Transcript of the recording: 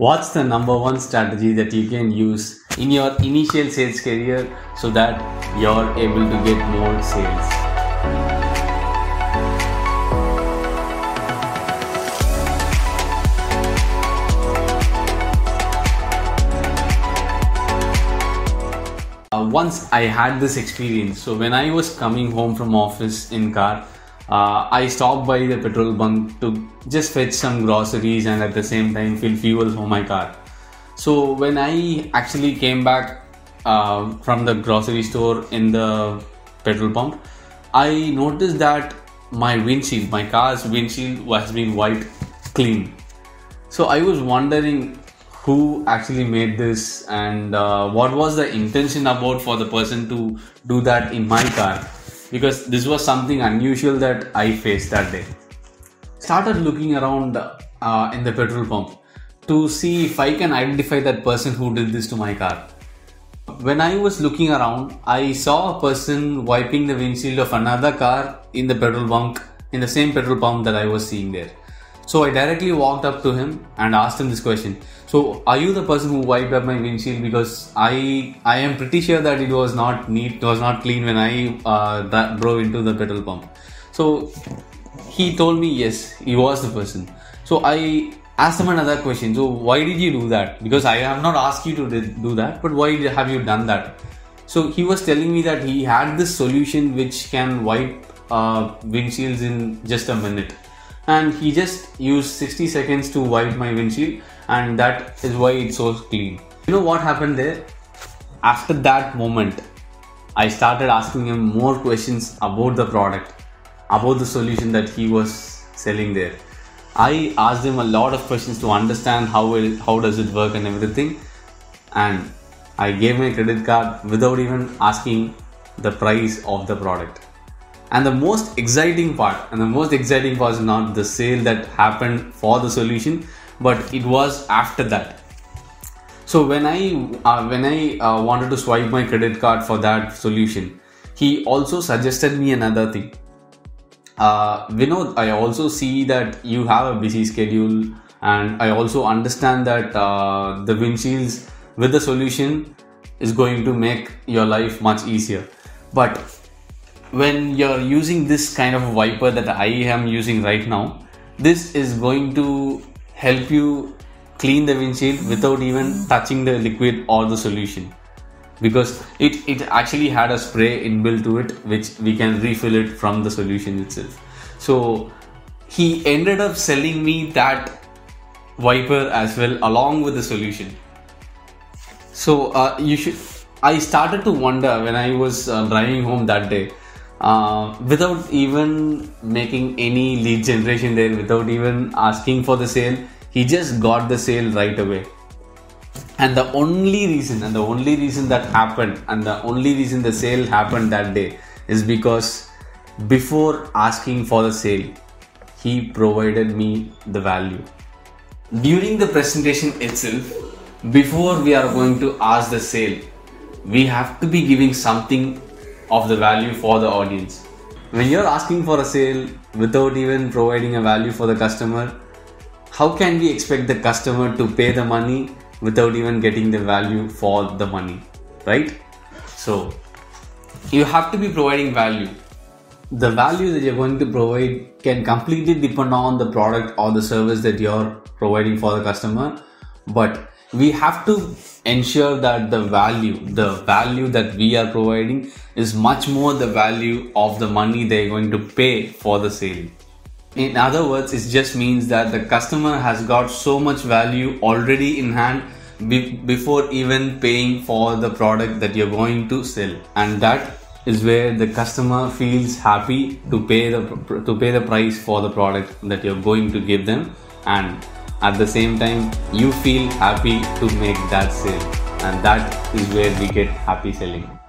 What's the number one strategy that you can use in your initial sales career so that you're able to get more sales? Uh, once I had this experience. So when I was coming home from office in car, uh, I stopped by the petrol bunk to just fetch some groceries and at the same time fill fuel for my car. So when I actually came back uh, from the grocery store in the petrol pump, I noticed that my windshield, my car's windshield, was being wiped clean. So I was wondering who actually made this and uh, what was the intention about for the person to do that in my car because this was something unusual that I faced that day. Started looking around uh, in the petrol pump to see if I can identify that person who did this to my car. When I was looking around, I saw a person wiping the windshield of another car in the petrol pump in the same petrol pump that I was seeing there. So I directly walked up to him and asked him this question. So are you the person who wiped up my windshield? Because I I am pretty sure that it was not neat, it was not clean when I uh, that drove into the petrol pump. So he told me yes, he was the person. So I asked him another question. So why did you do that? Because I have not asked you to do that, but why have you done that? So he was telling me that he had this solution which can wipe uh, windshields in just a minute and he just used 60 seconds to wipe my windshield and that is why it's so clean. You know what happened there? After that moment i started asking him more questions about the product about the solution that he was selling there. I asked him a lot of questions to understand how it, how does it work and everything. And i gave my credit card without even asking the price of the product and the most exciting part and the most exciting was not the sale that happened for the solution but it was after that so when i uh, when i uh, wanted to swipe my credit card for that solution he also suggested me another thing uh, Vinod, I also see that you have a busy schedule, and I also understand that uh, the windshields with the solution is going to make your life much easier. But when you're using this kind of wiper that I am using right now, this is going to help you clean the windshield without even touching the liquid or the solution. Because it, it actually had a spray inbuilt to it which we can refill it from the solution itself. So he ended up selling me that wiper as well along with the solution. So uh, you should i started to wonder when i was uh, driving home that day uh, without even making any lead generation there, without even asking for the sale, he just got the sale right away. And the only reason, and the only reason that happened, and the only reason the sale happened that day is because before asking for the sale, he provided me the value. During the presentation itself, before we are going to ask the sale, we have to be giving something of the value for the audience. When you're asking for a sale without even providing a value for the customer, how can we expect the customer to pay the money without even getting the value for the money? Right? So, you have to be providing value. The value that you're going to provide can completely depend on the product or the service that you're providing for the customer, but we have to ensure that the value the value that we are providing is much more the value of the money they're going to pay for the sale. In other words it just means that the customer has got so much value already in hand be- before even paying for the product that you're going to sell. And that is where the customer feels happy to pay the to pay the price for the product that you're going to give them and at the same time you feel happy to make that sale. And that is where we get happy selling